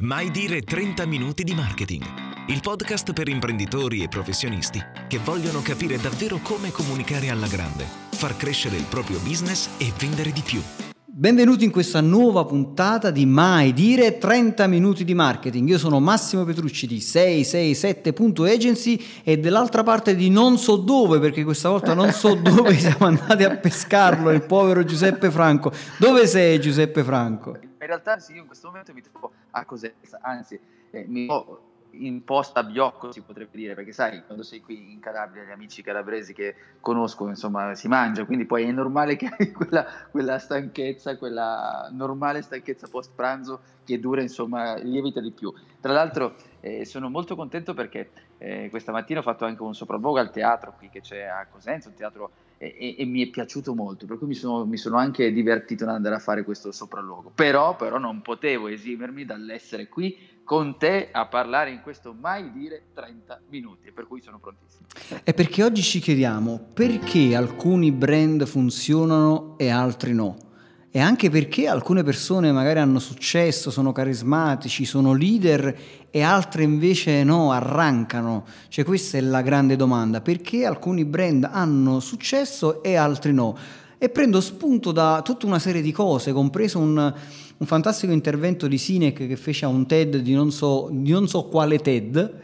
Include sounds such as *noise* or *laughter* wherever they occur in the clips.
Mai dire 30 minuti di marketing. Il podcast per imprenditori e professionisti che vogliono capire davvero come comunicare alla grande, far crescere il proprio business e vendere di più. Benvenuti in questa nuova puntata di Mai dire 30 minuti di marketing. Io sono Massimo Petrucci di 667.agency e dall'altra parte di non so dove, perché questa volta non so *laughs* dove siamo andati a pescarlo, il povero Giuseppe Franco. Dove sei Giuseppe Franco? Realtà sì, io in questo momento mi trovo a Cosenza, anzi eh, mi trovo in posta a Biocco si potrebbe dire, perché sai, quando sei qui in Calabria, gli amici calabresi che conosco, insomma, si mangia, quindi poi è normale che hai quella, quella stanchezza, quella normale stanchezza post pranzo che dura, insomma, lievita di più. Tra l'altro eh, sono molto contento perché eh, questa mattina ho fatto anche un sopravvogo al teatro qui che c'è a Cosenza, un teatro e, e, mi è piaciuto molto, per cui mi sono, mi sono, anche divertito ad andare a fare questo sopralluogo. Però, però non potevo esimermi dall'essere qui con te a parlare in questo mai dire 30 minuti, per cui sono prontissimo. E perché oggi ci chiediamo perché alcuni brand funzionano e altri no e anche perché alcune persone magari hanno successo, sono carismatici, sono leader e altre invece no, arrancano. Cioè questa è la grande domanda, perché alcuni brand hanno successo e altri no? E prendo spunto da tutta una serie di cose, compreso un, un fantastico intervento di Sinek che fece a un TED di non so, di non so quale TED,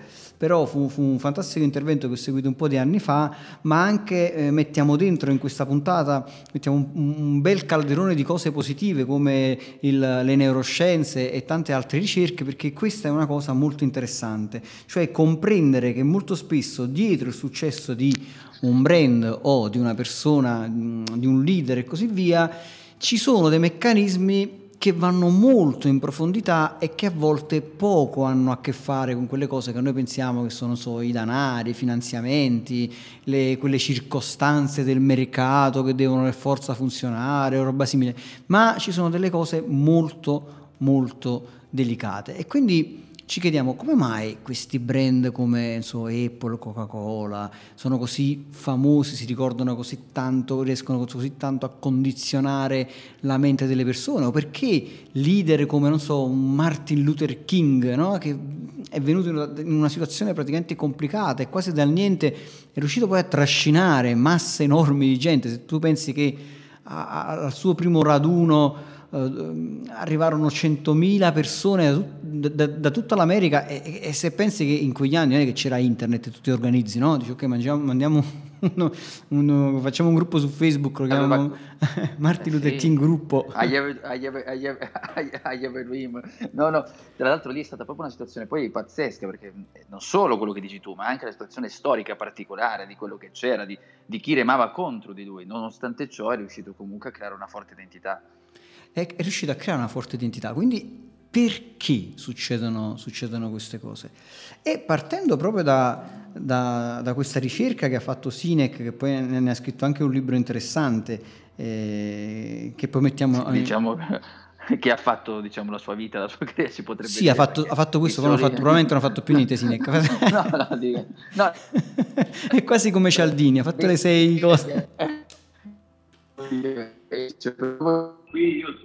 però fu, fu, un fantastico intervento che ho seguito un po' di anni fa, ma anche eh, mettiamo dentro in questa puntata un, un, bel calderone di cose positive come il, le neuroscienze e tante altre ricerche, perché questa è una cosa molto interessante, cioè comprendere che molto spesso dietro il successo di un brand o di una persona, di un leader e così via, ci sono dei meccanismi che vanno molto in profondità e che a volte poco hanno a che fare con quelle cose che noi pensiamo che sono so, i danari, i finanziamenti, le, quelle circostanze del mercato che devono per forza funzionare o roba simile, ma ci sono delle cose molto molto delicate. E quindi ci chiediamo come mai questi brand come so, Apple, Coca-Cola sono così famosi, si ricordano così tanto, riescono così tanto a condizionare la mente delle persone o perché leader come so, Martin Luther King no? che è venuto in una situazione praticamente complicata e quasi dal niente è riuscito poi a trascinare masse enormi di gente, se tu pensi che al suo primo raduno arrivarono 100.000 persone da, da, da tutta l'America e, e, se pensi che in quegli anni non è che c'era internet e tu ti organizzi, no? Dici ok, mangiamo, mandiamo *laughs* uno, uno, facciamo un gruppo su Facebook, lo chiamiamo *laughs* Martin Luther sì. King gruppo. *laughs* No, no, tra l'altro lì è stata proprio una situazione poi pazzesca perché non solo quello che dici tu, ma anche la situazione storica particolare di quello che c'era, di, di chi remava contro di lui. Nonostante ciò è riuscito comunque a creare una forte identità. È, è riuscito a creare una forte identità, quindi perché succedono, succedono, queste cose. E partendo proprio da, da, da, questa ricerca che ha fatto Sinek, che poi ne ha scritto anche un libro interessante, eh, che poi mettiamo... Diciamo *laughs* che ha fatto diciamo, la sua vita, la sua *laughs* carriera, si potrebbe sì, dire. ha fatto, ha fatto questo, però fatto, probabilmente non ha fatto più niente Sinek. *laughs* no, no, dico, no. È quasi come Cialdini, ha fatto le sei cose. Qui io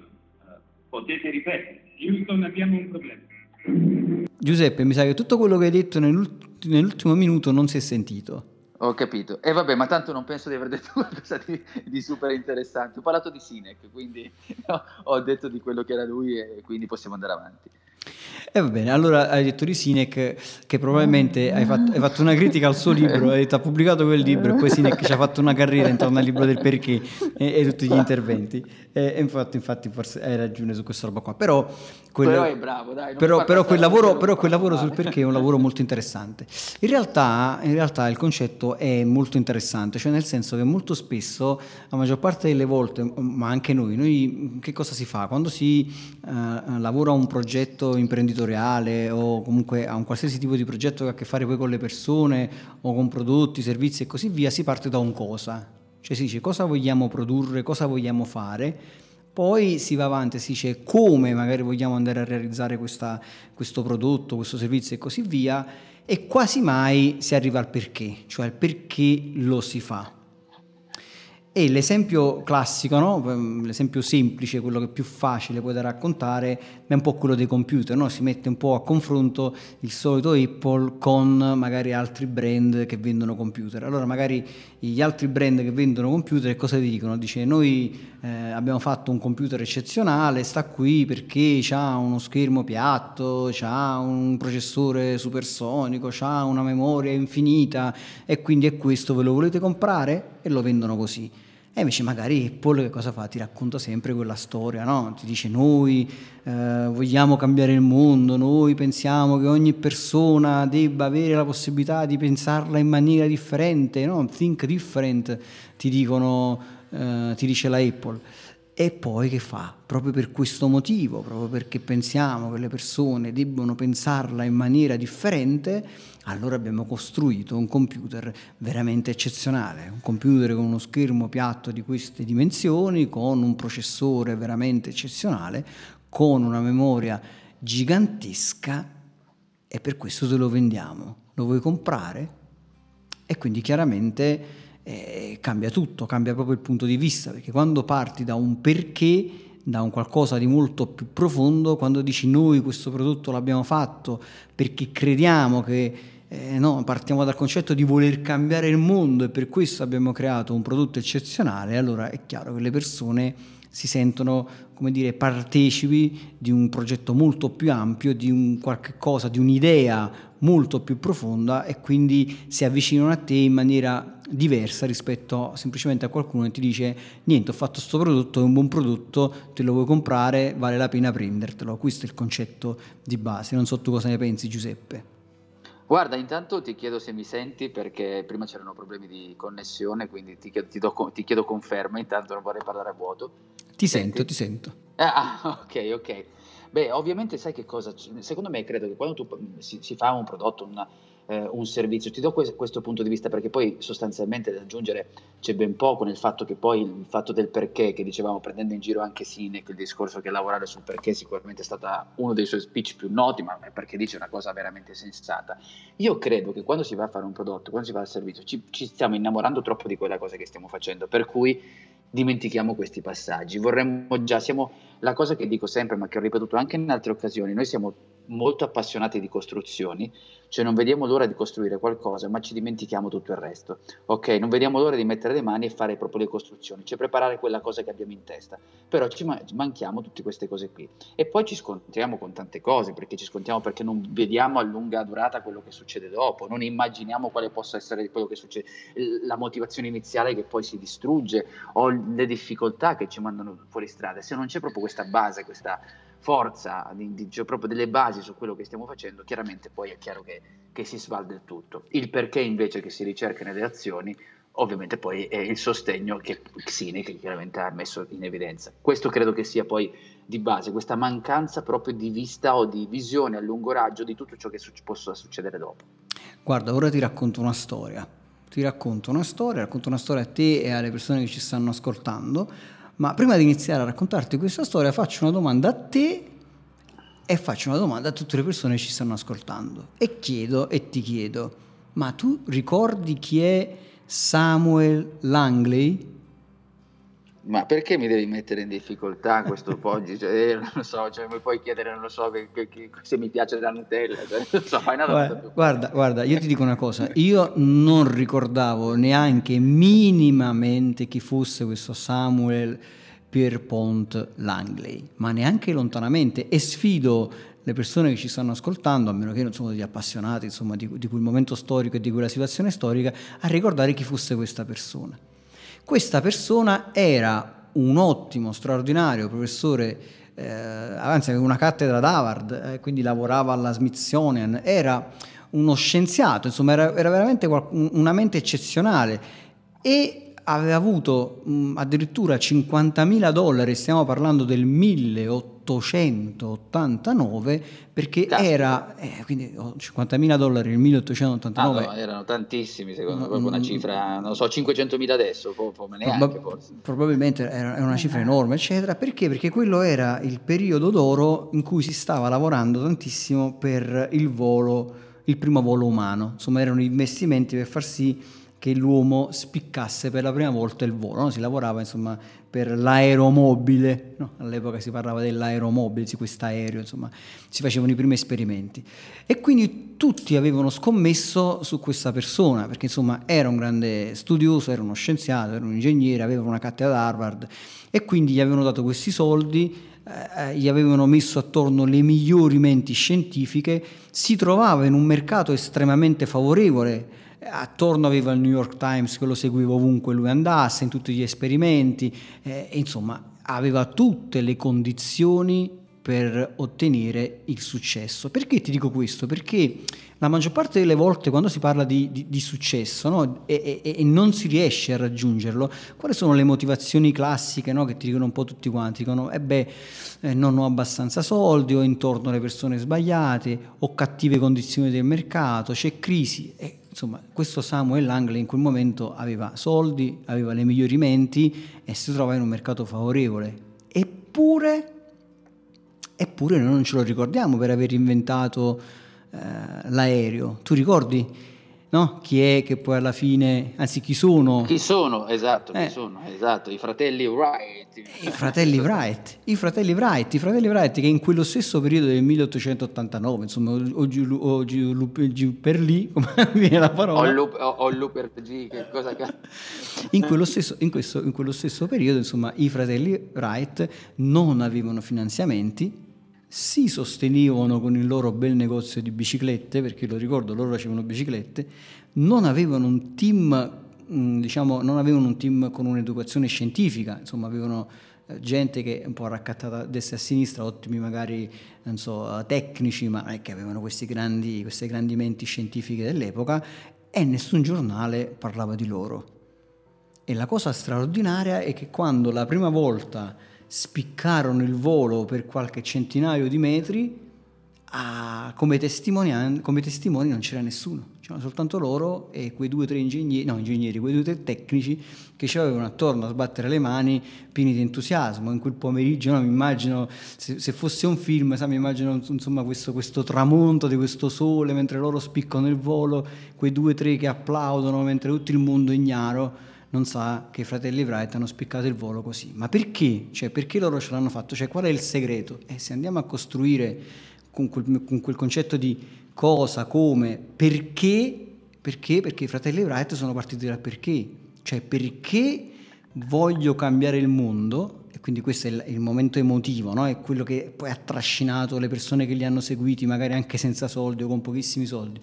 potete ripetere. Houston abbiamo un problema. Giuseppe, mi sa che tutto quello che hai detto nell'ult- nell'ultimo minuto non si è sentito. Ho capito. E vabbè, ma tanto non penso di aver detto *laughs* qualcosa di, di super interessante. Ho parlato di Sinek, quindi *laughs* no, ho detto di quello che era lui e quindi possiamo andare avanti. E va bene, allora hai detto di Sinek che probabilmente hai fatto, hai fatto, una critica al suo libro, hai detto ha pubblicato quel libro e poi Sinek ci ha fatto una carriera intorno al libro del perché e, e tutti gli interventi. E, e infatti, infatti, forse hai ragione su questa roba qua. Però, quello, però è bravo, dai. Però, però, quel lavoro, però, quel lavoro, sul *laughs* perché è un lavoro molto interessante. In realtà, in realtà il concetto è molto interessante, cioè nel senso che molto spesso, la maggior parte delle volte, ma anche noi, noi che cosa si fa? Quando si uh, lavora a un progetto imprenditoriale o comunque a un qualsiasi tipo di progetto che ha a che fare poi con le persone o con prodotti, servizi e così via, si parte da un cosa. Cioè si dice cosa vogliamo produrre, cosa vogliamo fare, poi si va avanti, si dice come magari vogliamo andare a realizzare questa, questo prodotto, questo servizio e così via, e quasi mai si arriva al perché, cioè al perché lo si fa. E l'esempio classico, no? Ehm, l'esempio semplice, quello che è più facile poi da raccontare, è un po' quello dei computer, no? si mette un po' a confronto il solito Apple con magari altri brand che vendono computer. Allora magari gli altri brand che vendono computer cosa dicono? Dice noi eh, abbiamo fatto un computer eccezionale, sta qui perché ha uno schermo piatto, ha un processore supersonico, ha una memoria infinita e quindi è questo, ve lo volete comprare? E lo vendono così. E invece magari Apple che cosa fa? Ti racconta sempre quella storia, no? Ti dice noi eh, vogliamo cambiare il mondo, noi pensiamo che ogni persona debba avere la possibilità di pensarla in maniera differente, no? Think different, ti dicono, eh, ti dice la Apple. E poi che fa? Proprio per questo motivo, proprio perché pensiamo che le persone debbano pensarla in maniera differente, allora abbiamo costruito un computer veramente eccezionale, un computer con uno schermo piatto di queste dimensioni, con un processore veramente eccezionale, con una memoria gigantesca e per questo te lo vendiamo. Lo vuoi comprare? E quindi chiaramente eh, cambia tutto, cambia proprio il punto di vista, perché quando parti da un perché, da un qualcosa di molto più profondo, quando dici noi questo prodotto l'abbiamo fatto perché crediamo che eh, no, partiamo dal concetto di voler cambiare il mondo e per questo abbiamo creato un prodotto eccezionale, allora è chiaro che le persone si sentono come dire, partecipi di un progetto molto più ampio, di un qualche cosa, di un'idea molto più profonda e quindi si avvicinano a te in maniera diversa rispetto semplicemente a qualcuno che ti dice niente ho fatto questo prodotto, è un buon prodotto, te lo vuoi comprare, vale la pena prendertelo. Questo è il concetto di base, non so tu cosa ne pensi Giuseppe. Guarda, intanto ti chiedo se mi senti perché prima c'erano problemi di connessione, quindi ti chiedo, ti do, ti chiedo conferma, intanto non vorrei parlare a vuoto. Ti senti? sento, ti sento. Ah, *laughs* ok, ok. Beh, ovviamente sai che cosa, secondo me credo che quando tu si, si fa un prodotto, una, eh, un servizio. Ti do que- questo punto di vista perché poi sostanzialmente da aggiungere c'è ben poco nel fatto che poi il fatto del perché, che dicevamo prendendo in giro anche Sinek, il discorso che lavorare sul perché sicuramente è stato uno dei suoi speech più noti, ma perché dice una cosa veramente sensata. Io credo che quando si va a fare un prodotto, quando si va al servizio, ci, ci stiamo innamorando troppo di quella cosa che stiamo facendo, per cui dimentichiamo questi passaggi. Vorremmo già, siamo la cosa che dico sempre, ma che ho ripetuto anche in altre occasioni, noi siamo molto appassionati di costruzioni, cioè non vediamo l'ora di costruire qualcosa, ma ci dimentichiamo tutto il resto. Ok, non vediamo l'ora di mettere le mani e fare proprio le costruzioni, cioè preparare quella cosa che abbiamo in testa. Però ci manchiamo tutte queste cose qui. E poi ci scontriamo con tante cose, perché ci scontriamo perché non vediamo a lunga durata quello che succede dopo, non immaginiamo quale possa essere quello che succede, la motivazione iniziale che poi si distrugge o le difficoltà che ci mandano fuori strada. Se non c'è proprio questa base, questa forza, di, di, cioè proprio delle basi su quello che stiamo facendo, chiaramente poi è chiaro che, che si svalda il tutto. Il perché invece che si ricerca nelle azioni, ovviamente poi è il sostegno che Xine che chiaramente ha messo in evidenza. Questo credo che sia poi di base, questa mancanza proprio di vista o di visione a lungo raggio di tutto ciò che su- possa succedere dopo. Guarda, ora ti racconto una storia. Ti racconto una storia, racconto una storia a te e alle persone che ci stanno ascoltando ma prima di iniziare a raccontarti questa storia faccio una domanda a te e faccio una domanda a tutte le persone che ci stanno ascoltando e chiedo e ti chiedo, ma tu ricordi chi è Samuel Langley? Ma perché mi devi mettere in difficoltà questo Poggi? Cioè, eh, non lo so, cioè, mi puoi chiedere, non lo so, che, che, che, se mi piace la Nutella. Cioè, so, guarda, guarda, guarda, io ti dico una cosa, io non ricordavo neanche minimamente chi fosse questo Samuel Pierpont Langley, ma neanche lontanamente, e sfido le persone che ci stanno ascoltando, a meno che non sono degli appassionati insomma, di, di quel momento storico e di quella situazione storica, a ricordare chi fosse questa persona. Questa persona era un ottimo, straordinario professore, eh, anzi aveva una cattedra ad Harvard, eh, quindi lavorava alla Smithsonian, era uno scienziato, insomma era, era veramente una mente eccezionale e aveva avuto mh, addirittura 50.000 dollari, stiamo parlando del 1889, perché Caspita. era, eh, quindi 50.000 dollari nel 1889. Ah, no, erano tantissimi secondo me, proprio una cifra, non so, 500.000 adesso, come neanche Proba-. Probabilmente era una cifra enorme, eccetera, perché? Perché quello era il periodo d'oro in cui si stava lavorando tantissimo per il volo, il primo volo umano, insomma erano investimenti per far sì che l'uomo spiccasse per la prima volta il volo, no? si lavorava insomma per l'aeromobile, no? all'epoca si parlava dell'aeromobile, di questo aereo, si facevano i primi esperimenti e quindi tutti avevano scommesso su questa persona perché insomma era un grande studioso, era uno scienziato, era un ingegnere, aveva una cattedra ad Harvard e quindi gli avevano dato questi soldi eh, gli avevano messo attorno le migliori menti scientifiche, si trovava in un mercato estremamente favorevole attorno aveva il New York Times che lo seguiva ovunque lui andasse, in tutti gli esperimenti, eh, insomma aveva tutte le condizioni per ottenere il successo. Perché ti dico questo? Perché la maggior parte delle volte quando si parla di, di, di successo no, e, e, e, non si riesce a raggiungerlo, quali sono le motivazioni classiche no, che ti dicono un po' tutti quanti? Dicono, eh beh, eh, non ho abbastanza soldi, ho intorno le persone sbagliate, ho cattive condizioni del mercato, c'è crisi. E insomma, questo Samuel Langley in quel momento aveva soldi, aveva le migliori menti e si trovava in un mercato favorevole. Eppure, eppure noi non ce lo ricordiamo per aver inventato eh, l'aereo. Tu ricordi? No? Chi è che poi alla fine, anzi chi sono? Chi sono, esatto, eh. chi sono, esatto, i fratelli Wright. I fratelli Wright, i fratelli Wright, i fratelli Wright che in quello stesso periodo del 1889, insomma, o giù, o giù, giù per lì, *laughs* come viene la parola. O, lu, o, per G, che cosa *laughs* in, quello stesso, in, questo, in quello stesso periodo, insomma, i fratelli Wright non avevano finanziamenti, si sostenevano con il loro bel negozio di biciclette, perché lo ricordo, loro facevano biciclette, non avevano un team, mm, diciamo, non avevano un team con un'educazione scientifica, insomma, avevano eh, gente che è un po' raccattata a destra e a sinistra, ottimi magari, so, tecnici, ma non è che avevano grandi, queste grandi menti scientifiche dell'epoca e nessun giornale parlava di loro. E la cosa straordinaria è che quando la prima volta spiccarono il volo per qualche centinaio di metri, a, come, come, testimoni non c'era nessuno, c'erano soltanto loro e quei due o tre ingegneri, no ingegneri, quei due o tre tecnici che ci avevano attorno a sbattere le mani pieni di entusiasmo. In quel pomeriggio no, mi immagino, se, se, fosse un film, sa, mi immagino insomma, questo, questo, tramonto di questo sole mentre loro spiccano il volo, quei due o tre che applaudono mentre tutto il mondo ignaro non sa che i fratelli Wright hanno spiccato il volo così. Ma perché? Cioè, perché loro ce l'hanno fatto? Cioè, qual è il segreto? E eh, se andiamo a costruire con quel, con quel concetto di cosa, come, perché, perché? Perché i fratelli Wright sono partiti dal perché. Cioè, perché voglio cambiare il mondo, e quindi questo è il, il momento emotivo, no? è quello che poi ha trascinato le persone che li hanno seguiti, magari anche senza soldi o con pochissimi soldi.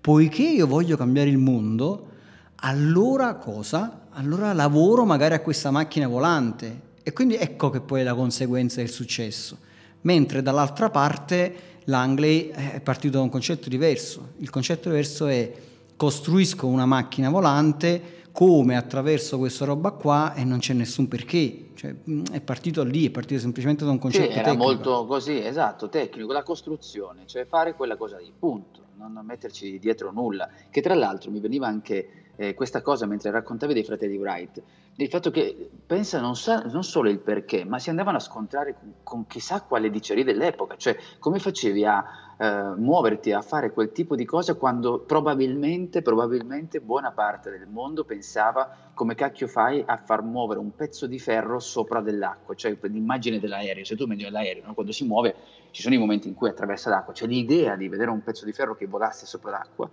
Poiché io voglio cambiare il mondo, allora cosa? Allora lavoro magari a questa macchina volante e quindi ecco che poi è la conseguenza del successo. Mentre dall'altra parte Langley è partito da un concetto diverso. Il concetto diverso è costruisco una macchina volante come attraverso questa roba qua e non c'è nessun perché. Cioè, è partito lì, è partito semplicemente da un concetto sì, era tecnico. molto così, esatto, tecnico, la costruzione, cioè fare quella cosa lì, punto, non metterci dietro nulla, che tra l'altro mi veniva anche eh, questa cosa mentre raccontavi dei fratelli Wright, il fatto che pensa non, sa, non, solo il perché, ma si andavano a scontrare con, con chissà quale diceria dell'epoca, cioè come facevi a eh, muoverti a fare quel tipo di cose quando probabilmente, probabilmente buona parte del mondo pensava come cacchio fai a far muovere un pezzo di ferro sopra dell'acqua, cioè l'immagine dell'aereo, se tu vedi l'aereo, no? quando si muove ci sono i momenti in cui attraversa l'acqua, c'è l'idea di vedere un pezzo di ferro che volasse sopra l'acqua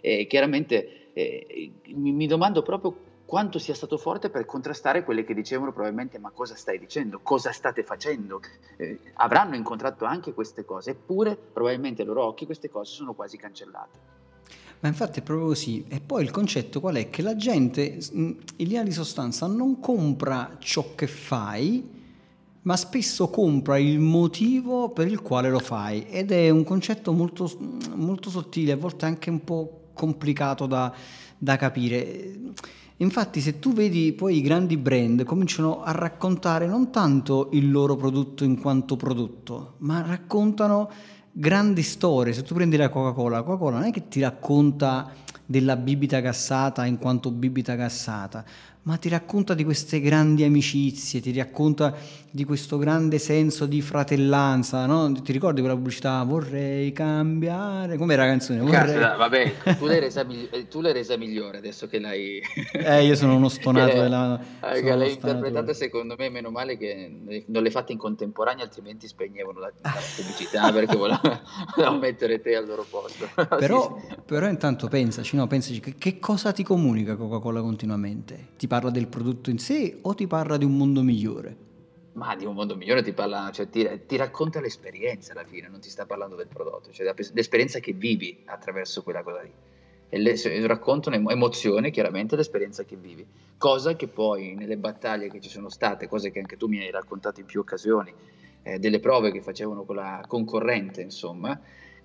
e chiaramente eh, mi, mi domando proprio quanto sia stato forte per contrastare quelle che dicevano probabilmente ma cosa stai dicendo, cosa state facendo. Eh, avranno incontrato anche queste cose, eppure probabilmente ai loro occhi queste cose sono quasi cancellate. Ma infatti è proprio così. E poi il concetto qual è? Che la gente, in linea di sostanza, non compra ciò che fai, ma spesso compra il motivo per il quale lo fai. Ed è un concetto molto, molto sottile, a volte anche un po' complicato da, da capire. Infatti se tu vedi poi i grandi brand cominciano a raccontare non tanto il loro prodotto in quanto prodotto, ma raccontano grandi storie. Se tu prendi la Coca-Cola, la Coca-Cola non è che ti racconta della bibita gassata in quanto bibita gassata, ma ti racconta di queste grandi amicizie, ti racconta di questo grande senso di fratellanza, no? Ti ricordi quella pubblicità? Vorrei cambiare. Com'era la canzone? Vorrei... Cazzo, vabbè, *laughs* tu l'hai, resa l'hai resa migliore adesso che l'hai. *laughs* Eh, io sono uno stonato *laughs* della. Eh, sono l'hai interpretata secondo me, meno male che non le fatte in contemporanea, altrimenti spegnevano la, la pubblicità perché volevano volevano mettere te al loro posto. Però, Sì, sì. però intanto pensaci, no? pensaci che, che cosa ti comunica Coca-Cola continuamente? Ti parla del prodotto in sé o ti parla di un mondo migliore? Ma di un mondo migliore ti parla, cioè ti, ti racconta l'esperienza alla fine, non ti sta parlando del prodotto, cioè l'esperienza che vivi attraverso quella cosa lì. E le, se- raccontano emo- emozione, chiaramente l'esperienza che vivi, cosa che poi nelle battaglie che ci sono state, cose che anche tu mi hai raccontato in più occasioni, eh, delle prove che facevano con la concorrente, insomma,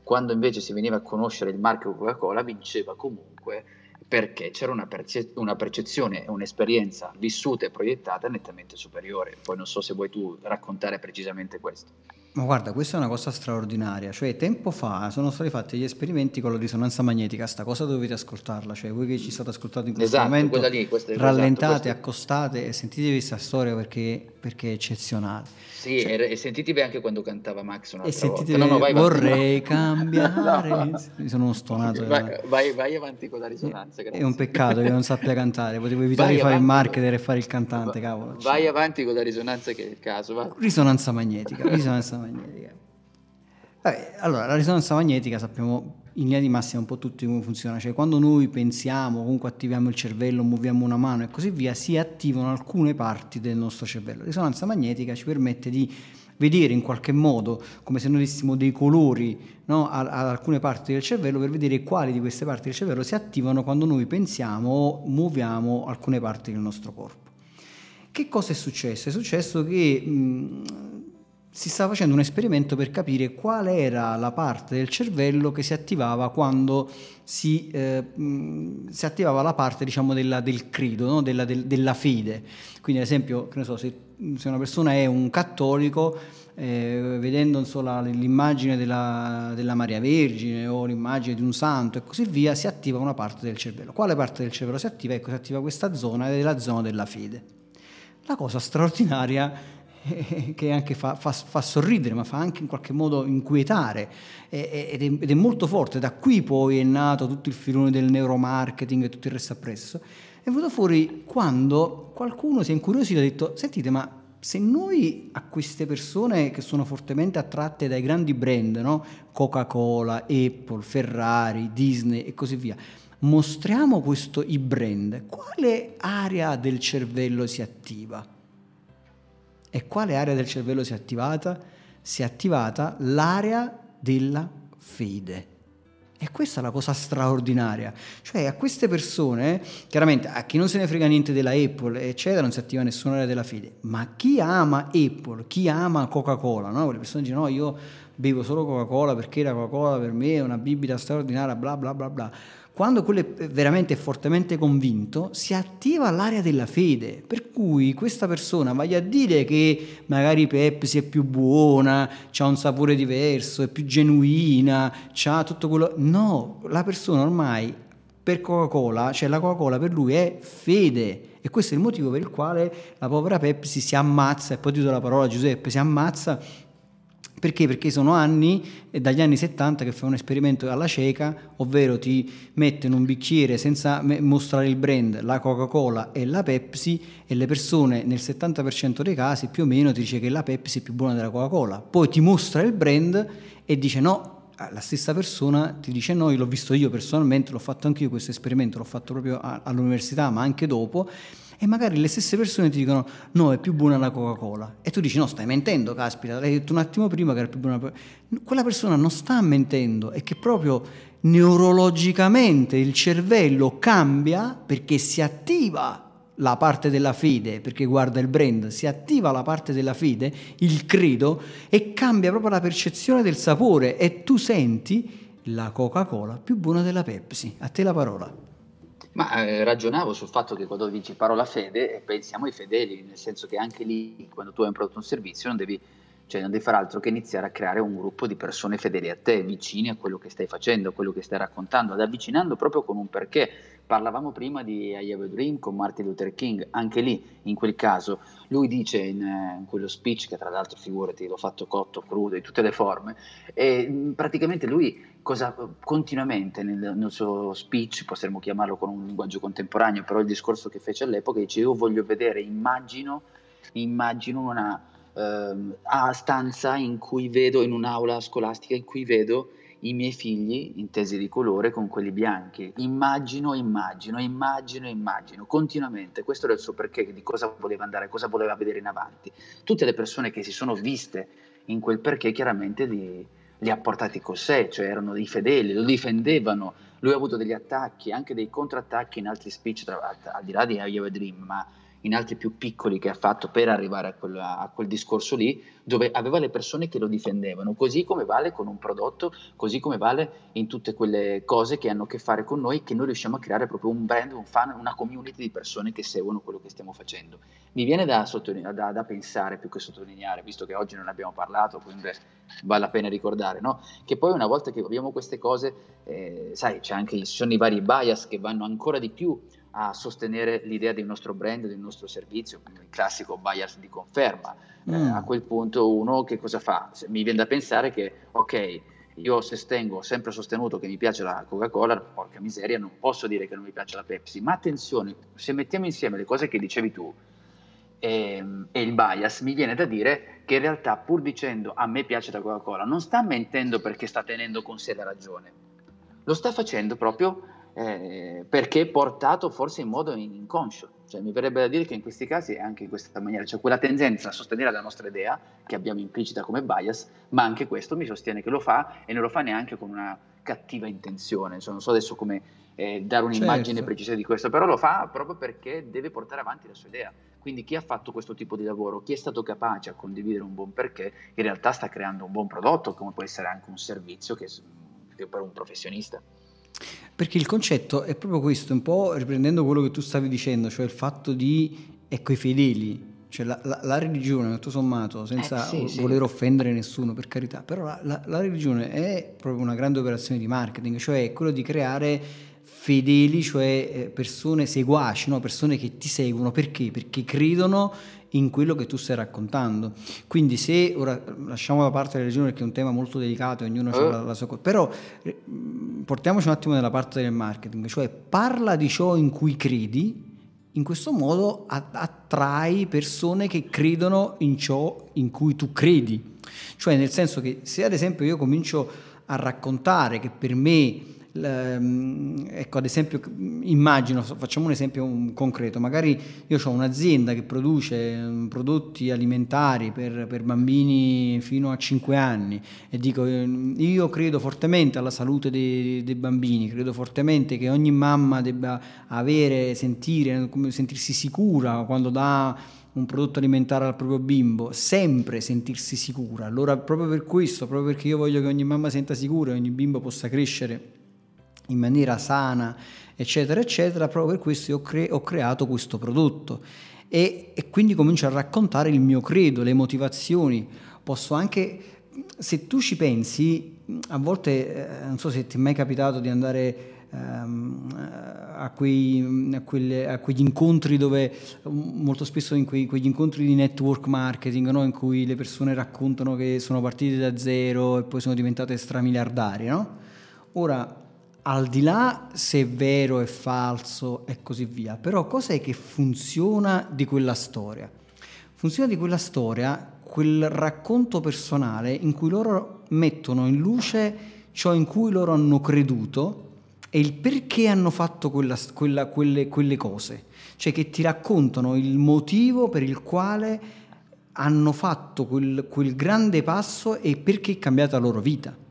quando invece si veniva a conoscere il marchio Coca-Cola, vinceva comunque perché c'era una, perce- una percezione un'esperienza vissuta e proiettata nettamente superiore. Poi non so se vuoi tu raccontare precisamente questo. Ma guarda, questa è una cosa straordinaria, cioè tempo fa sono stati fatti gli esperimenti con la risonanza magnetica, sta cosa dovete ascoltarla, cioè voi che ci state ascoltando in questo Esatto, momento, lì, questa- esatto, rallentate, questo- accostate e sentitevi questa storia perché, perché è eccezionale. Sì, e, e sentitevi anche quando cantava Max un'altra E sentitevi. No, no, vai vorrei cambiare, *laughs* No. mi sono stonato. Vai, eh. vai- vai avanti con la risonanza. È grazie. un peccato che non sappia cantare, potevo evitare Vai di fare il marketer e fare il cantante, cavolo. Vai avanti con la risonanza che è il caso. Va. Risonanza magnetica, risonanza magnetica. Vabbè, allora, la risonanza magnetica sappiamo in linea di massima un po' tutti come funziona, cioè quando noi pensiamo, comunque attiviamo il cervello, muoviamo una mano e così via, si attivano alcune parti del nostro cervello. La risonanza magnetica ci permette di vedere in qualche modo, come se noi dessimo dei colori no, ad alcune parti del cervello per vedere quali di queste parti del cervello si attivano quando noi pensiamo o muoviamo alcune parti del nostro corpo. Che cosa è successo? È successo che mh, si stava facendo un esperimento per capire qual era la parte del cervello che si attivava quando si, eh, si attivava la parte diciamo, della- del credo, no? della, del- della fede. Quindi ad esempio, so, se, se una persona è un cattolico, eh, vedendo so, la- l'immagine della, della Maria Vergine o l'immagine di un santo e così via, si attiva una parte del cervello. Quale parte del cervello si attiva? Ecco, si attiva questa zona, ed è la zona della fede. La cosa straordinaria *laughs* che anche fa, fa- fa sorridere, ma fa anche in qualche modo inquietare ed è, ed è molto forte. Da qui poi è nato tutto il filone del neuromarketing e tutto il resto appresso. È venuto fuori quando qualcuno si è incuriosito e ha detto: Sentite, ma se noi a queste persone che sono fortemente attratte dai grandi brand, no? Coca-Cola, Apple, Ferrari, Disney e così via, mostriamo questo i brand, quale area del cervello si attiva? E quale area del cervello si è attivata? Si è attivata l'area della fede. E questa è la cosa straordinaria. Cioè a queste persone, chiaramente a chi non se ne frega niente della Apple, eccetera, non si attiva nessuna area della fede, ma chi ama Apple, chi ama Coca-Cola, no? Quelle persone dicono no, io bevo solo Coca-Cola perché la Coca-Cola per me è una bibita straordinaria, bla bla bla bla. Quando quello è veramente fortemente convinto, si attiva l'area della fede, per cui questa persona vai a dire che magari Pepsi è più buona, ha un sapore diverso, è più genuina, ha tutto quello... No, la persona ormai per Coca-Cola, cioè la Coca-Cola per lui è fede. E questo è il motivo per il quale la povera Pepsi si ammazza, e poi ti do la parola Giuseppe, si ammazza perché? Perché sono anni, eh, dagli anni 70, che fa un esperimento alla cieca, ovvero ti mette in un bicchiere senza mostrare il brand la Coca-Cola e la Pepsi e le persone nel 70% dei casi più o meno ti dice che la Pepsi è più buona della Coca-Cola. Poi ti mostra il brand e dice no, Ah, la stessa persona ti dice no, l'ho visto io personalmente, l'ho fatto anche io questo esperimento, l'ho fatto proprio all'università ma anche dopo e magari le stesse persone ti dicono no, è più buona la Coca-Cola e tu dici no, stai mentendo, caspita, l'hai detto un attimo prima che era più buona. Quella persona non sta mentendo, è che proprio neurologicamente il cervello cambia perché si attiva la parte della fede, perché guarda il brand, si attiva la parte della fede, il credo, e cambia proprio la percezione del sapore e tu senti la Coca-Cola più buona della Pepsi. A te la parola. Ma eh, ragionavo sul fatto che quando dici parola fede, eh, pensiamo ai fedeli, nel senso che anche lì, quando tu hai un prodotto un servizio, non devi cioè non devi fare altro che iniziare a creare un gruppo di persone fedeli a te, vicini a quello che stai facendo, a quello che stai raccontando, ad avvicinando proprio con un perché. Parlavamo prima di I Have a Dream con Martin Luther King, anche lì, in quel caso, lui dice in, eh, in quello speech, che tra l'altro figurati, l'ho fatto cotto, crudo, di tutte le forme, e praticamente lui cosa, continuamente nel, nel, suo speech, potremmo chiamarlo con un linguaggio contemporaneo, però il discorso che fece all'epoca dice io voglio vedere, immagino, immagino una uh, stanza in cui vedo, in un'aula scolastica in cui vedo i miei figli intesi di colore con quelli bianchi. Immagino, immagino, immagino, immagino, continuamente. Questo era il suo perché, di cosa voleva andare, cosa voleva vedere in avanti. Tutte le persone che si sono viste in quel perché chiaramente li, li ha portati con sé, cioè erano dei fedeli, lo difendevano. Lui ha avuto degli attacchi, anche dei contrattacchi in altri speech, tra, al di là di I Have a Dream, ma in altri più piccoli che ha fatto per arrivare a quel, a quel, discorso lì, dove aveva le persone che lo difendevano, così come vale con un prodotto, così come vale in tutte quelle cose che hanno a che fare con noi, che noi riusciamo a creare proprio un brand, un fan, una community di persone che seguono quello che stiamo facendo. Mi viene da, da, da pensare più che sottolineare, visto che oggi non abbiamo parlato, quindi vale la pena ricordare, no? che poi una volta che abbiamo queste cose, eh, sai, anche, ci sono i vari bias che vanno ancora di più a sostenere l'idea del nostro brand, del nostro servizio, il classico bias di conferma. Eh, mm. Eh, a quel punto uno che cosa fa? Mi viene da pensare che, ok, io se stengo, ho sempre sostenuto che mi piace la Coca-Cola, porca miseria, non posso dire che non mi piace la Pepsi, ma attenzione, se mettiamo insieme le cose che dicevi tu e, ehm, e il bias, mi viene da dire che in realtà pur dicendo a me piace la Coca-Cola, non sta mentendo perché sta tenendo con sé la ragione, lo sta facendo proprio eh, perché portato forse in modo inconscio. Cioè, mi verrebbe da dire che in questi casi è anche in questa maniera, c'è cioè quella tendenza a sostenere la nostra idea che abbiamo implicita come bias, ma anche questo mi sostiene che lo fa e non lo fa neanche con una cattiva intenzione. Cioè, non so adesso come eh, dare un'immagine certo. precisa di questo, però lo fa proprio perché deve portare avanti la sua idea. Quindi chi ha fatto questo tipo di lavoro, chi è stato capace a condividere un buon perché, in realtà sta creando un buon prodotto, come può essere anche un servizio che, che per un professionista. Perché il concetto è proprio questo, un po' riprendendo quello che tu stavi dicendo, cioè il fatto di, ecco, i fedeli, cioè la, la, la religione, tutto sommato, senza eh, sì, voler sì. offendere nessuno, per carità, però la, la, religione è proprio una grande operazione di marketing, cioè quello di creare fedeli, cioè eh, persone seguaci, no? persone che ti seguono, perché? Perché credono in quello che tu stai raccontando. Quindi se, ora lasciamo da parte la religione perché è un tema molto delicato, ognuno ha la, la sua cosa, però eh, portiamoci un attimo nella parte del marketing, cioè parla di ciò in cui credi, in questo modo attrai persone che credono in ciò in cui tu credi. Cioè nel senso che se ad esempio io comincio a raccontare che per me ecco ad esempio immagino, facciamo un esempio concreto, magari io ho un'azienda che produce mm, prodotti alimentari per, per, bambini fino a 5 anni e dico ehm, io credo fortemente alla salute dei, dei bambini, credo fortemente che ogni mamma debba avere, sentire, sentirsi sicura quando dà un prodotto alimentare al proprio bimbo, sempre sentirsi sicura. Allora proprio per questo, proprio perché io voglio che ogni mamma senta sicura e ogni bimbo possa crescere in maniera sana, eccetera, eccetera, proprio per questo ho, cre- ho creato questo prodotto. E, e, quindi comincio a raccontare il mio credo, le motivazioni. Posso anche, se tu ci pensi, a volte, eh, non so se ti è mai capitato di andare ehm, a, quei, a, quelle, a, quegli incontri dove, molto spesso in quei, quegli incontri di network marketing, no? in cui le persone raccontano che sono partite da zero e poi sono diventate stramiliardari, no? Ora, al di là se è vero, è falso e così via, però cos'è che funziona di quella storia? Funziona di quella storia quel racconto personale in cui loro mettono in luce ciò in cui loro hanno creduto e il perché hanno fatto quella, quella, quelle, quelle cose, cioè che ti raccontano il motivo per il quale hanno fatto quel, quel grande passo e perché è cambiata la loro vita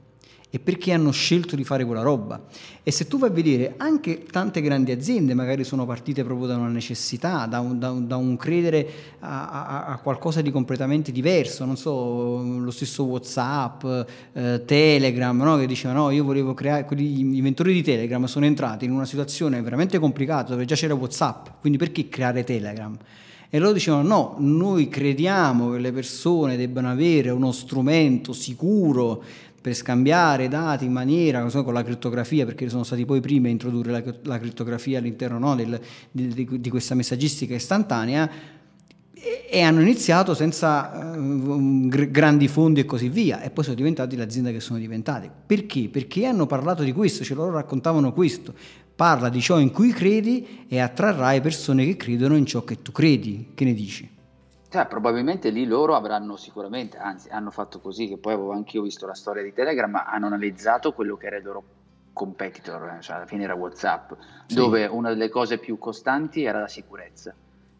e perché hanno scelto di fare quella roba. E se tu vai a vedere, anche tante grandi aziende magari sono partite proprio da una necessità, da un, da un, da un credere a, a, a, qualcosa di completamente diverso, non so, lo stesso Whatsapp, eh, Telegram, no? che dicevano no, io volevo creare, quelli, gli inventori di Telegram sono entrati in una situazione veramente complicata dove già c'era Whatsapp, quindi perché creare Telegram? E loro dicevano no, noi crediamo che le persone debbano avere uno strumento sicuro per scambiare dati in maniera so, con la crittografia, perché sono stati poi i primi a introdurre la, la crittografia all'interno no, del, di, di, di questa messaggistica istantanea, e hanno iniziato senza uh, grandi fondi e così via e poi sono diventati l'azienda che sono diventati. Perché? Perché hanno parlato di questo, ce loro raccontavano questo. Parla di ciò in cui credi e attrarrai persone che credono in ciò che tu credi. Che ne dici? Cioè, probabilmente lì loro avranno sicuramente, anzi hanno fatto così, che poi avevo anche io visto la storia di Telegram, ma hanno analizzato quello che era il loro competitor, cioè alla fine era Whatsapp, sì. dove una delle cose più costanti era la sicurezza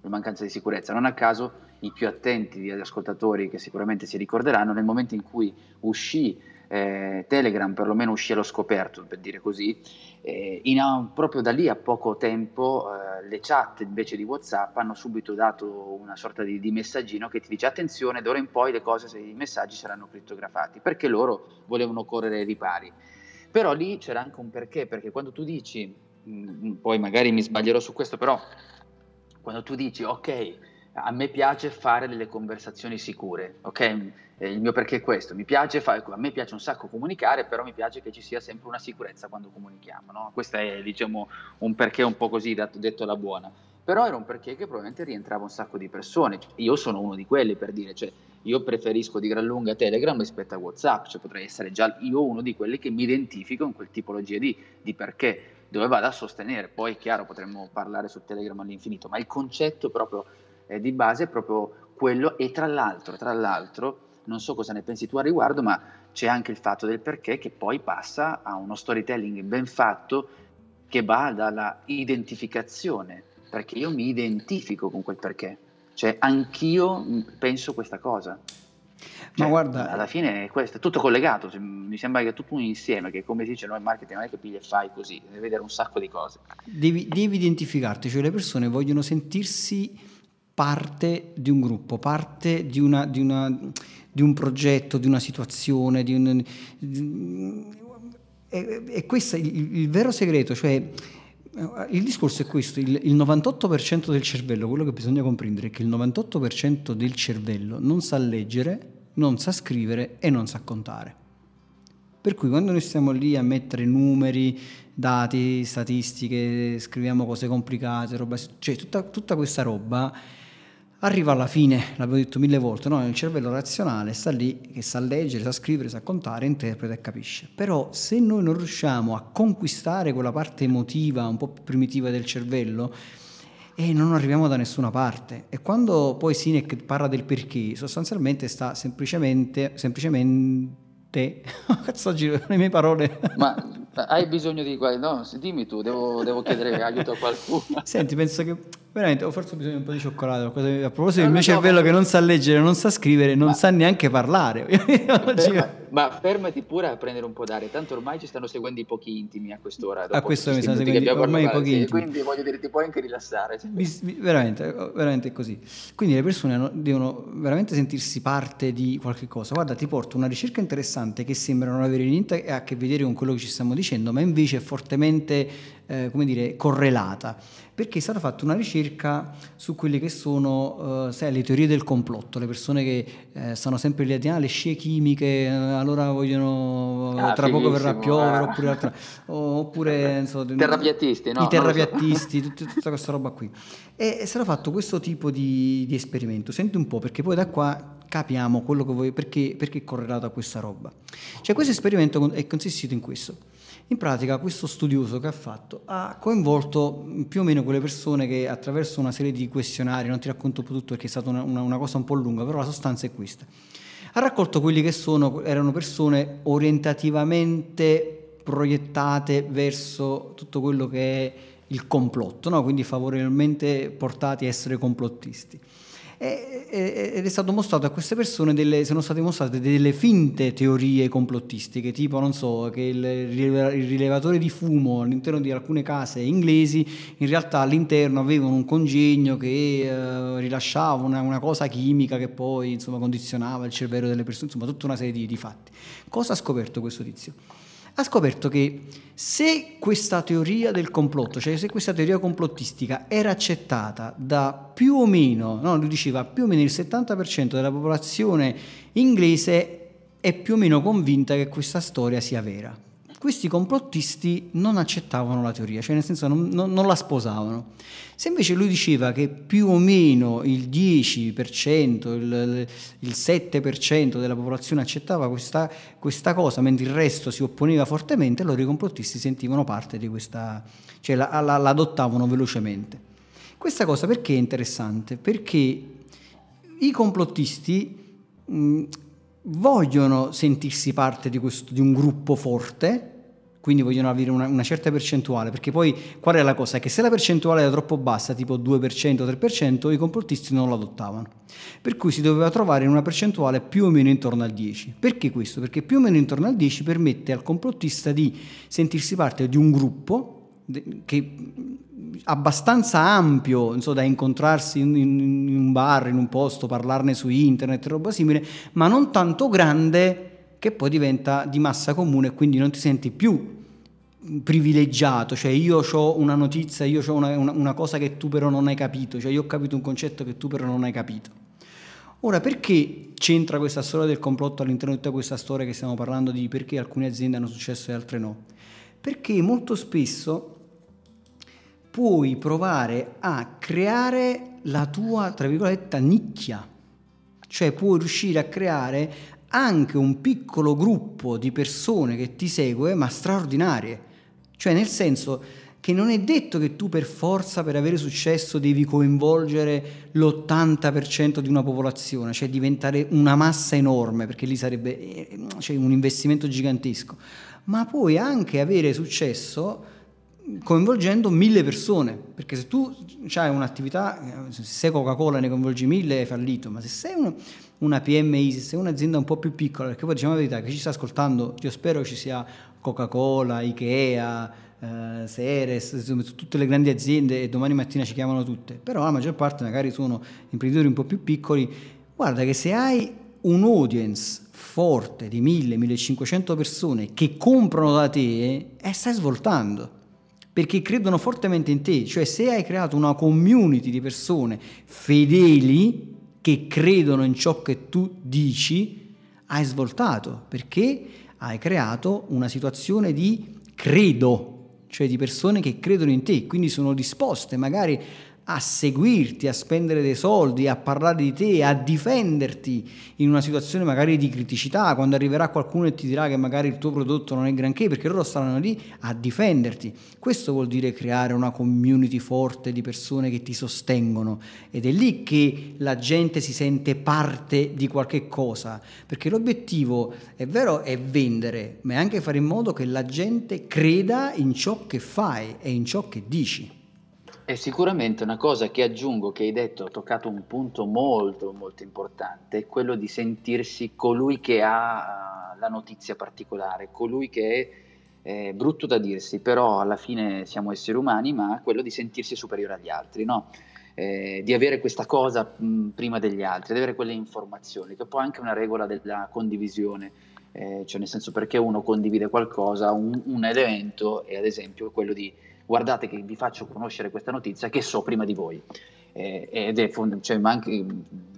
la mancanza di sicurezza. Non a caso i più attenti degli ascoltatori che sicuramente si ricorderanno nel momento in cui uscì eh, Telegram, perlomeno uscì allo scoperto, per dire così, eh, in, proprio da lì a poco tempo eh, le chat invece di WhatsApp hanno subito dato una sorta di, di, messaggino che ti dice attenzione, d'ora in poi le cose, i messaggi saranno crittografati, perché loro volevano correre ai ripari. Però lì c'era anche un perché, perché quando tu dici, mh, mm, poi magari mi sbaglierò su questo, però quando tu dici ok, a me piace fare delle conversazioni sicure, ok? Eh, il mio perché è questo, mi piace fare, a me piace un sacco comunicare, però mi piace che ci sia sempre una sicurezza quando comunichiamo, no? Questo è, diciamo, un perché un po' così detto alla buona. Però era un perché che probabilmente rientrava un sacco di persone. Io sono uno di quelli per dire, cioè, io preferisco di gran lunga Telegram rispetto a WhatsApp, cioè potrei essere già io uno di quelli che mi identifico in quel tipologia di, di perché dove vado a sostenere. Poi chiaro, potremmo parlare su Telegram all'infinito, ma il concetto proprio eh, di base è proprio quello e tra l'altro, tra l'altro, non so cosa ne pensi tu a riguardo, ma c'è anche il fatto del perché che poi passa a uno storytelling ben fatto che va dalla identificazione, perché io mi identifico con quel perché, cioè anch'io penso questa cosa. Cioè, Ma guarda, alla fine è questo, è tutto collegato, mi sembra che è tutto un insieme, che come si dice noi in marketing non è che pigli e fai così, devi vedere un sacco di cose. Devi, devi identificarti, cioè le persone vogliono sentirsi parte di un gruppo, parte di, una, di, una, di un progetto, di una situazione, di un, e, e questo è il, il, vero segreto, cioè il discorso è questo, il, il 98% del cervello, quello che bisogna comprendere è che il 98% del cervello non sa leggere non sa scrivere e non sa contare. Per cui quando noi stiamo lì a mettere numeri, dati, statistiche, scriviamo cose complicate, roba, cioè tutta, tutta questa roba arriva alla fine, l'abbiamo detto mille volte, no? il cervello razionale sta lì che sa leggere, sa scrivere, sa contare, interpreta e capisce. Però se noi non riusciamo a conquistare quella parte emotiva un po' più primitiva del cervello, e non arriviamo da nessuna parte. E quando poi Sinek parla del perché, sostanzialmente sta semplicemente, semplicemente *laughs* cazzo giro le mie parole. Ma hai bisogno di no, dimmi tu, devo, devo chiedere *laughs* aiuto a qualcuno. Senti, penso che veramente ho forse bisogno di un po' di cioccolato. A proposito del mio cervello che non sa leggere, non sa scrivere, non ma... sa neanche parlare. *laughs* Ferma, ma fermati pure a prendere un po' d'aria, tanto ormai ci stanno seguendo i pochi intimi a quest'ora. A questo mi stanno seguendo ormai i pochi intimi. Quindi voglio dire, ti puoi anche rilassare. veramente, veramente è così. Quindi le persone devono veramente sentirsi parte di qualche cosa. Guarda, ti porto una ricerca interessante che sembra non avere niente a che vedere con quello che ci stiamo dicendo, ma invece è fortemente, eh, come dire, correlata perché è stata fatta una ricerca su quelle che sono uh, sai, le teorie del complotto, le persone che eh, stanno sempre lì a dire ah, le scie chimiche, eh, allora vogliono, ah, tra poco verrà a piovere, ah. oppure, altra, oppure *laughs* insomma, terrapiattisti, no? i terrapiattisti, *laughs* so. tutta, tutta, questa roba qui. E è stato fatto questo tipo di, di esperimento, senti un po', perché poi da qua capiamo quello che vuoi, perché, perché è correlato a questa roba. Cioè questo esperimento è consistito in questo in pratica questo studioso che ha fatto ha coinvolto più o meno quelle persone che attraverso una serie di questionari, non ti racconto tutto perché è stata una, una, cosa un po' lunga, però la sostanza è questa. Ha raccolto quelli che sono, erano persone orientativamente proiettate verso tutto quello che è il complotto, no? quindi favorevolmente portati a essere complottisti ed è stato mostrato a queste persone delle, sono state mostrate delle finte teorie complottistiche, tipo non so, che il, il rilevatore di fumo all'interno di alcune case inglesi in realtà all'interno avevano un congegno che uh, rilasciava una, una, cosa chimica che poi insomma condizionava il cervello delle persone, insomma tutta una serie di, di fatti. Cosa ha scoperto questo tizio? Ha scoperto che se questa teoria del complotto, cioè se questa teoria complottistica era accettata da più o meno, no, lui diceva più o meno il 70% della popolazione inglese è più o meno convinta che questa storia sia vera questi complottisti non accettavano la teoria, cioè nel senso non, non, non, la sposavano. Se invece lui diceva che più o meno il 10%, il, il 7% della popolazione accettava questa, questa, cosa, mentre il resto si opponeva fortemente, allora i complottisti sentivano parte di questa, cioè la, la, l'adottavano velocemente. Questa cosa perché è interessante? Perché i complottisti mh, vogliono sentirsi parte di, questo, di un gruppo forte, quindi vogliono avere una, una, certa percentuale, perché poi qual è la cosa? Che se la percentuale era troppo bassa, tipo 2%, 3%, i complottisti non lo adottavano. Per cui si doveva trovare una percentuale più o meno intorno al 10. Perché questo? Perché più o meno intorno al 10 permette al complottista di sentirsi parte di un gruppo che abbastanza ampio so, da incontrarsi in, in, un bar, in un posto, parlarne su internet, roba simile, ma non tanto grande che poi diventa di massa comune e quindi non ti senti più privilegiato, cioè io ho una notizia, io ho una, una, una, cosa che tu però non hai capito, cioè io ho capito un concetto che tu però non hai capito. Ora, perché c'entra questa storia del complotto all'interno di tutta questa storia che stiamo parlando di perché alcune aziende hanno successo e altre no? Perché molto spesso puoi provare a creare la tua, tra virgolette, nicchia. Cioè puoi riuscire a creare anche un piccolo gruppo di persone che ti segue, ma straordinarie. Cioè nel senso che non è detto che tu per forza, per avere successo, devi coinvolgere l'80% di una popolazione, cioè diventare una massa enorme, perché lì sarebbe eh, cioè, un investimento gigantesco. Ma puoi anche avere successo coinvolgendo mille persone, perché se tu hai un'attività, se sei Coca-Cola ne coinvolgi mille hai fallito, ma se sei una, una PMI, se sei un'azienda un po' più piccola, perché poi diciamo la verità, che ci sta ascoltando, io spero ci sia Coca-Cola, Ikea, eh, Seres, insomma, tutte le grandi aziende e domani mattina ci chiamano tutte, però la maggior parte magari sono imprenditori un po' più piccoli, guarda che se hai un audience forte di 1000-1500 persone che comprano da te, eh, stai svoltando perché credono fortemente in te, cioè se hai creato una community di persone fedeli che credono in ciò che tu dici, hai svoltato, perché hai creato una situazione di credo, cioè di persone che credono in te, quindi sono disposte magari a seguirti, a spendere dei soldi, a parlare di te, a difenderti in una situazione magari di criticità, quando arriverà qualcuno e ti dirà che magari il tuo prodotto non è granché, perché loro saranno lì a difenderti. Questo vuol dire creare una community forte di persone che ti sostengono ed è lì che la gente si sente parte di qualche cosa, perché l'obiettivo è vero è vendere, ma è anche fare in modo che la gente creda in ciò che fai e in ciò che dici. E sicuramente una cosa che aggiungo, che hai detto, ha toccato un punto molto molto importante, è quello di sentirsi colui che ha la notizia particolare, colui che è eh, brutto da dirsi, però alla fine siamo esseri umani, ma quello di sentirsi superiore agli altri, no? eh, di avere questa cosa mh, prima degli altri, di avere quelle informazioni, che poi è anche una regola della condivisione, eh, cioè nel senso perché uno condivide qualcosa, un, un evento, e ad esempio quello di guardate che vi faccio conoscere questa notizia che so prima di voi. Eh, ed è fond- cioè, anche,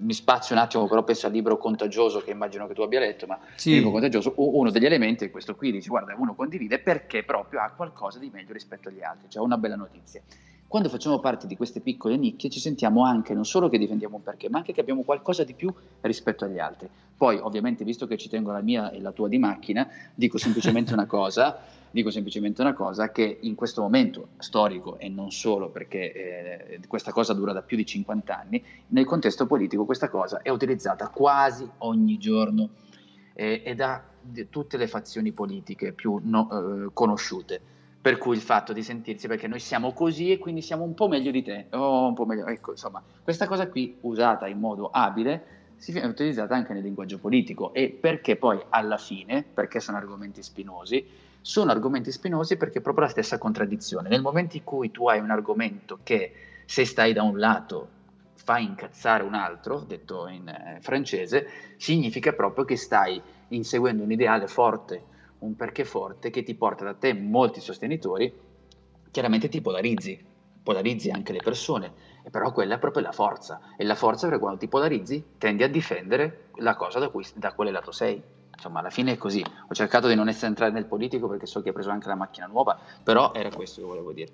mi spazio un attimo, però penso al libro contagioso che immagino che tu abbia letto, ma sì. il libro contagioso, uno degli elementi è questo qui, dice guarda, uno condivide perché proprio ha qualcosa di meglio rispetto agli altri, cioè una bella notizia. Quando facciamo parte di queste piccole nicchie ci sentiamo anche non solo che difendiamo un perché, ma anche che abbiamo qualcosa di più rispetto agli altri. Poi, ovviamente, visto che ci tengo la mia e la tua di macchina, dico semplicemente una cosa *laughs* dico semplicemente una cosa, che in questo momento storico e non solo perché eh, questa cosa dura da più di 50 anni, nel contesto politico questa cosa è utilizzata quasi ogni giorno eh, e da tutte le fazioni politiche più no, eh, conosciute. Per cui il fatto di sentirsi perché noi siamo così e quindi siamo un po' meglio di te, oh, un po' meglio. Ecco, insomma, questa cosa qui usata in modo abile si viene utilizzata anche nel linguaggio politico e perché poi alla fine, perché sono argomenti spinosi, sono argomenti spinosi perché è proprio la stessa contraddizione. Nel momento in cui tu hai un argomento che se stai da un lato fa incazzare un altro, detto in eh, francese, significa proprio che stai inseguendo un ideale forte, un perché forte che ti porta da te molti sostenitori, chiaramente ti polarizzi, polarizzi anche le persone, però quella è proprio la forza, e la forza perché quando ti polarizzi tendi a difendere la cosa da, cui, da quale lato sei. Insomma, alla fine è così. Ho cercato di non essere entrare nel politico perché so che ha preso anche la macchina nuova, però era questo che volevo dire.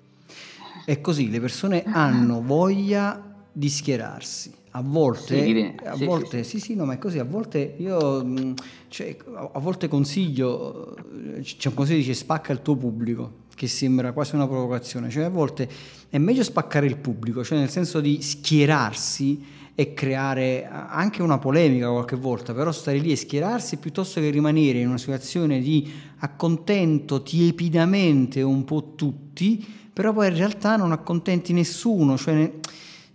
È così, le persone hanno voglia di schierarsi. A volte, sì, a sì, volte sì, sì, no, ma è così. A volte io, cioè, a volte consiglio, c'è un consiglio che dice spacca il tuo pubblico, che sembra quasi una provocazione. Cioè, a volte è meglio spaccare il pubblico, cioè nel senso di schierarsi e creare anche una polemica qualche volta, però stare lì e schierarsi piuttosto che rimanere in una situazione di accontento tiepidamente un po' tutti, però poi in realtà non accontenti nessuno, cioè Mm,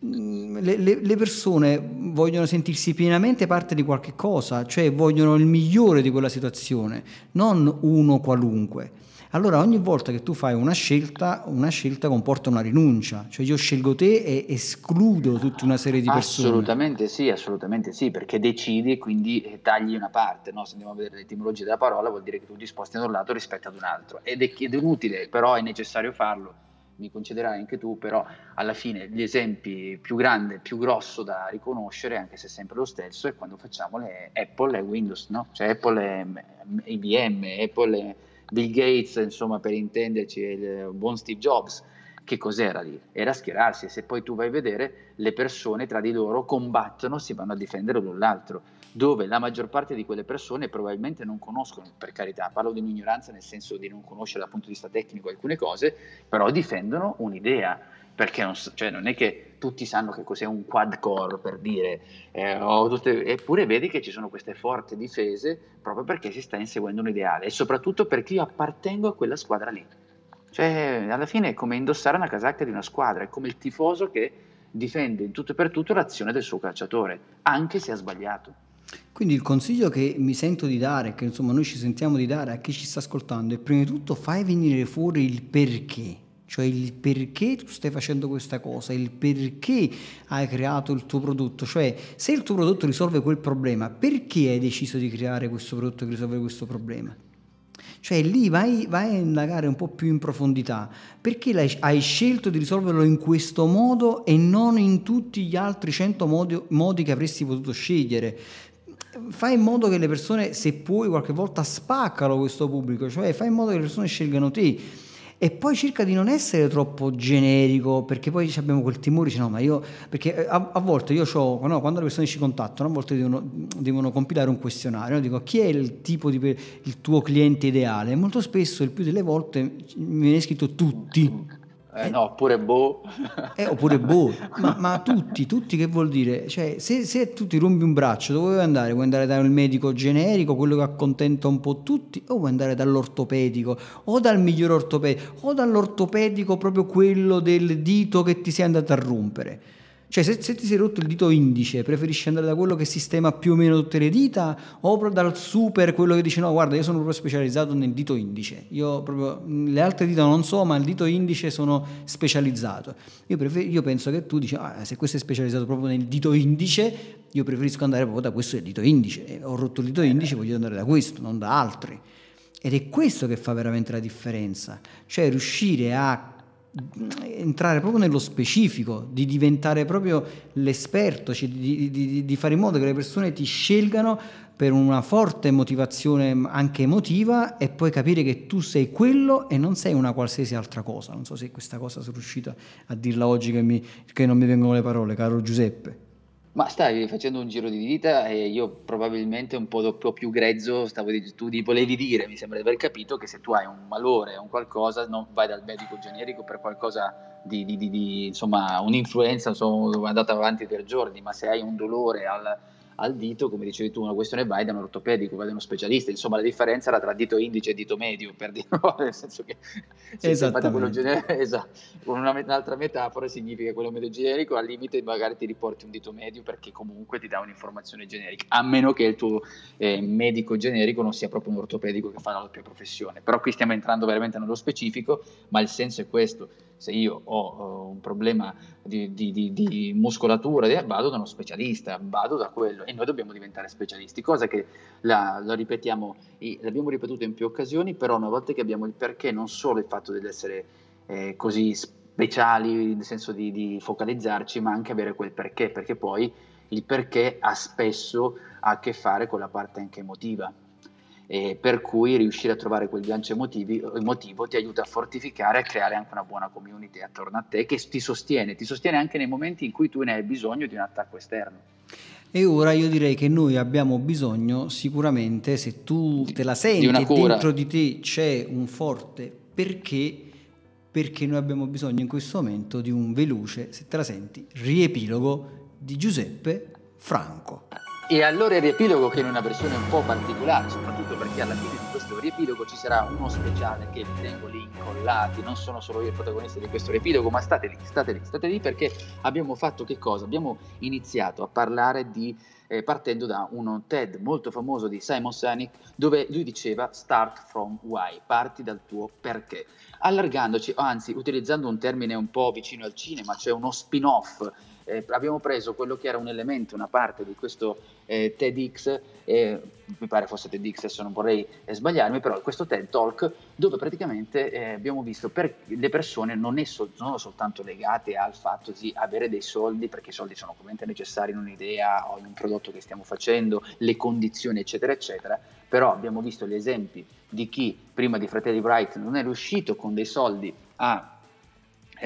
le, le, le, persone vogliono sentirsi pienamente parte di qualche cosa, cioè vogliono il migliore di quella situazione, non uno qualunque. Allora ogni volta che tu fai una scelta, una scelta comporta una rinuncia, cioè io scelgo te e escludo tutta una serie di persone. Assolutamente sì, assolutamente sì, perché decidi e quindi eh, tagli una parte, no? se andiamo a vedere l'etimologia della parola vuol dire che tu ti sposti da un lato rispetto ad un altro ed è, ed è inutile, però è necessario farlo mi concederai anche tu, però alla fine gli esempi più grandi, più grosso da riconoscere, anche se sempre lo stesso, è quando facciamo le Apple e Windows, no? Cioè Apple e IBM, Apple e Bill Gates, insomma per intenderci, il buon Steve Jobs. Che cos'era lì? Era schierarsi se poi tu vai a vedere le persone tra di loro combattono, si vanno a difendere l'un l'altro dove la maggior parte di quelle persone probabilmente non conoscono, per carità, parlo di un'ignoranza nel senso di non conoscere dal punto di vista tecnico alcune cose, però difendono un'idea, perché non, cioè non è che tutti sanno che cos'è un quad core per dire, eh, tutte, eppure vedi che ci sono queste forti difese proprio perché si sta inseguendo un ideale e soprattutto perché io appartengo a quella squadra lì. Cioè, alla fine è come indossare una casacca di una squadra, è come il tifoso che difende in tutto e per tutto l'azione del suo calciatore, anche se ha sbagliato. Quindi il consiglio che mi sento di dare, che insomma noi ci sentiamo di dare a chi ci sta ascoltando, è prima di tutto fai venire fuori il perché, cioè il perché tu stai facendo questa cosa, il perché hai creato il tuo prodotto, cioè se il tuo prodotto risolve quel problema, perché hai deciso di creare questo prodotto che risolve questo problema? Cioè lì vai, vai, a indagare un po' più in profondità, perché hai scelto di risolverlo in questo modo e non in tutti gli altri 100 modi, modi che avresti potuto scegliere? Fai in modo che le persone, se puoi, qualche volta spaccano questo pubblico, cioè fai in modo che le persone scelgano te. E poi cerca di non essere troppo generico, perché poi abbiamo quel timore, no, ma io, perché eh, a, a volte io ho, no, quando le persone ci contattano, a volte devono, devono compilare un questionario, no? dico chi è il tipo di, il tuo cliente ideale? Molto spesso, il più delle volte, mi viene scritto tutti eh, no, oppure boh. Eh, oppure boh, ma, *laughs* ma, tutti, tutti che vuol dire? Cioè, se, se, tu ti rompi un braccio, dove vuoi andare? Vuoi andare dal medico generico, quello che accontenta un po' tutti, o vuoi andare dall'ortopedico, o dal miglior ortopedico, o dall'ortopedico proprio quello del dito che ti sei andato a rompere? Cioè, se, se, ti sei rotto il dito indice, preferisci andare da quello che sistema più o meno tutte le dita o dal super, quello che dice no, guarda, io sono proprio specializzato nel dito indice. Io proprio le altre dita non so, ma il dito indice sono specializzato. Io, prefer- io penso che tu dici, ah, se questo è specializzato proprio nel dito indice, io preferisco andare proprio da questo del dito indice. E ho rotto il dito indice, voglio andare da questo, non da altri. Ed è questo che fa veramente la differenza, cioè riuscire a entrare proprio nello specifico, di diventare proprio l'esperto, cioè di, di, di, fare in modo che le persone ti scelgano per una forte motivazione anche emotiva e poi capire che tu sei quello e non sei una qualsiasi altra cosa. Non so se questa cosa sono riuscito a dirla oggi che, mi, che non mi vengono le parole, caro Giuseppe. Ma stavi facendo un giro di vita e io probabilmente un po', po più grezzo stavo di, tu di, volevi dire, mi sembra di aver capito che se tu hai un malore un qualcosa non vai dal medico generico per qualcosa di, di, di insomma un'influenza insomma andata avanti per giorni, ma se hai un dolore al, al dito, come dicevi tu, una questione vai da un ortopedico, vai da uno specialista, insomma la differenza era tra dito indice e dito medio, per dirlo, *laughs* nel senso che se quello generico, *laughs* esatto, con una, un'altra metafora significa quello medio generico, al limite magari ti riporti un dito medio perché comunque ti dà un'informazione generica, a meno che il tuo eh, medico generico non sia proprio un ortopedico che fa la doppia professione, però qui stiamo entrando veramente nello specifico, ma il senso è questo, se io ho uh, un problema di, di, di, di, muscolatura, vado da uno specialista, vado da quello e noi dobbiamo diventare specialisti, cosa che la, la ripetiamo, l'abbiamo ripetuto in più occasioni, però una volta che abbiamo il perché, non solo il fatto di essere eh, così speciali, nel senso di focalizzarci, ma anche avere quel perché, perché poi il perché ha spesso a che fare con la parte anche emotiva eh, per cui riuscire a trovare quel gancio emotivi, emotivo ti aiuta a fortificare e a creare anche una buona community attorno a te che ti sostiene, ti sostiene anche nei momenti in cui tu ne hai bisogno di un attacco esterno. E ora io direi che noi abbiamo bisogno sicuramente, se tu te la senti di dentro di te c'è un forte perché, perché noi abbiamo bisogno in questo momento di un veloce, se te la senti, riepilogo di Giuseppe Franco. E allora il riepilogo che in una versione un po' particolare, soprattutto perché alla fine di questo riepilogo ci sarà uno speciale che vi tengo lì incollati, non sono solo io il protagonista di questo riepilogo, ma state lì, state lì, state lì perché abbiamo fatto che cosa? Abbiamo iniziato a parlare di eh, partendo da uno TED molto famoso di Simon Sinek dove lui diceva start from why, parti dal tuo perché. Allargandoci, anzi utilizzando un termine un po' vicino al cinema, cioè uno spin-off eh, abbiamo preso quello che era un elemento, una parte di questo eh, TEDx, eh, mi pare fosse TEDx, adesso non vorrei eh, sbagliarmi, però questo TED Talk dove praticamente eh, abbiamo visto per le persone non è sol- sono soltanto legate al fatto di avere dei soldi, perché i soldi sono ovviamente necessari in un'idea o in un prodotto che stiamo facendo, le condizioni eccetera eccetera, però abbiamo visto gli esempi di chi prima di Fratelli Bright non è riuscito con dei soldi a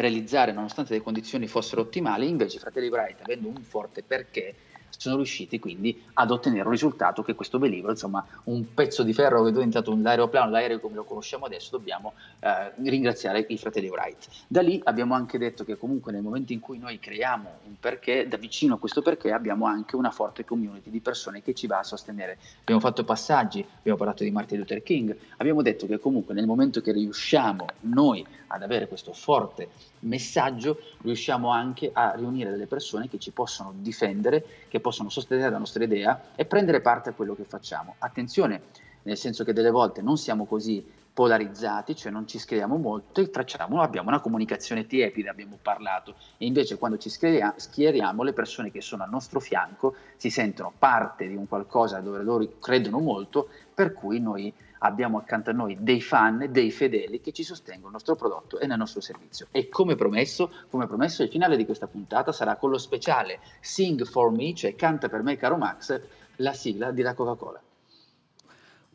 realizzare nonostante le condizioni fossero ottimali, invece fratelli Wright, avendo un forte perché, sono riusciti quindi ad ottenere un risultato che questo velivolo, insomma un pezzo di ferro che è diventato un aeroplano, l'aereo come lo conosciamo adesso, dobbiamo eh, ringraziare i fratelli Wright. Da lì abbiamo anche detto che comunque nel momento in cui noi creiamo un perché, da vicino a questo perché abbiamo anche una forte community di persone che ci va a sostenere. Abbiamo fatto passaggi, abbiamo parlato di Martin Luther King, abbiamo detto che comunque nel momento che riusciamo noi ad avere questo forte messaggio, riusciamo anche a riunire delle persone che ci possono difendere, che possono sostenere la nostra idea e prendere parte a quello che facciamo. Attenzione, nel senso che delle volte non siamo così polarizzati, cioè non ci scriviamo molto e facciamo, abbiamo una comunicazione tiepida, abbiamo parlato, e invece quando ci schieriamo le persone che sono al nostro fianco si sentono parte di un qualcosa dove loro credono molto, per cui noi abbiamo accanto a noi dei fan, dei fedeli che ci sostengono il nostro prodotto e nel nostro servizio. E come promesso, come promesso, il finale di questa puntata sarà con lo speciale Sing for Me, cioè canta per me caro Max, la sigla di la Coca-Cola.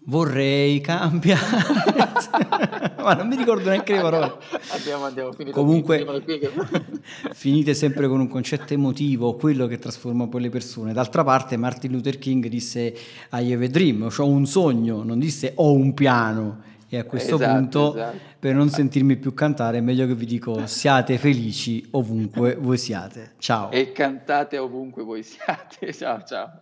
Vorrei cambiare, *laughs* ma non mi ricordo neanche le parole. Andiamo, andiamo, finito Comunque, *laughs* finite sempre con un concetto emotivo, quello che trasforma poi le persone. D'altra parte, Martin Luther King disse: I have a dream, ho un sogno, non disse ho un piano. E a questo esatto, punto, esatto. per non sentirmi più cantare, è meglio che vi dico siate felici ovunque voi siate. Ciao. E cantate ovunque voi siate. *laughs* Ciao, ciao.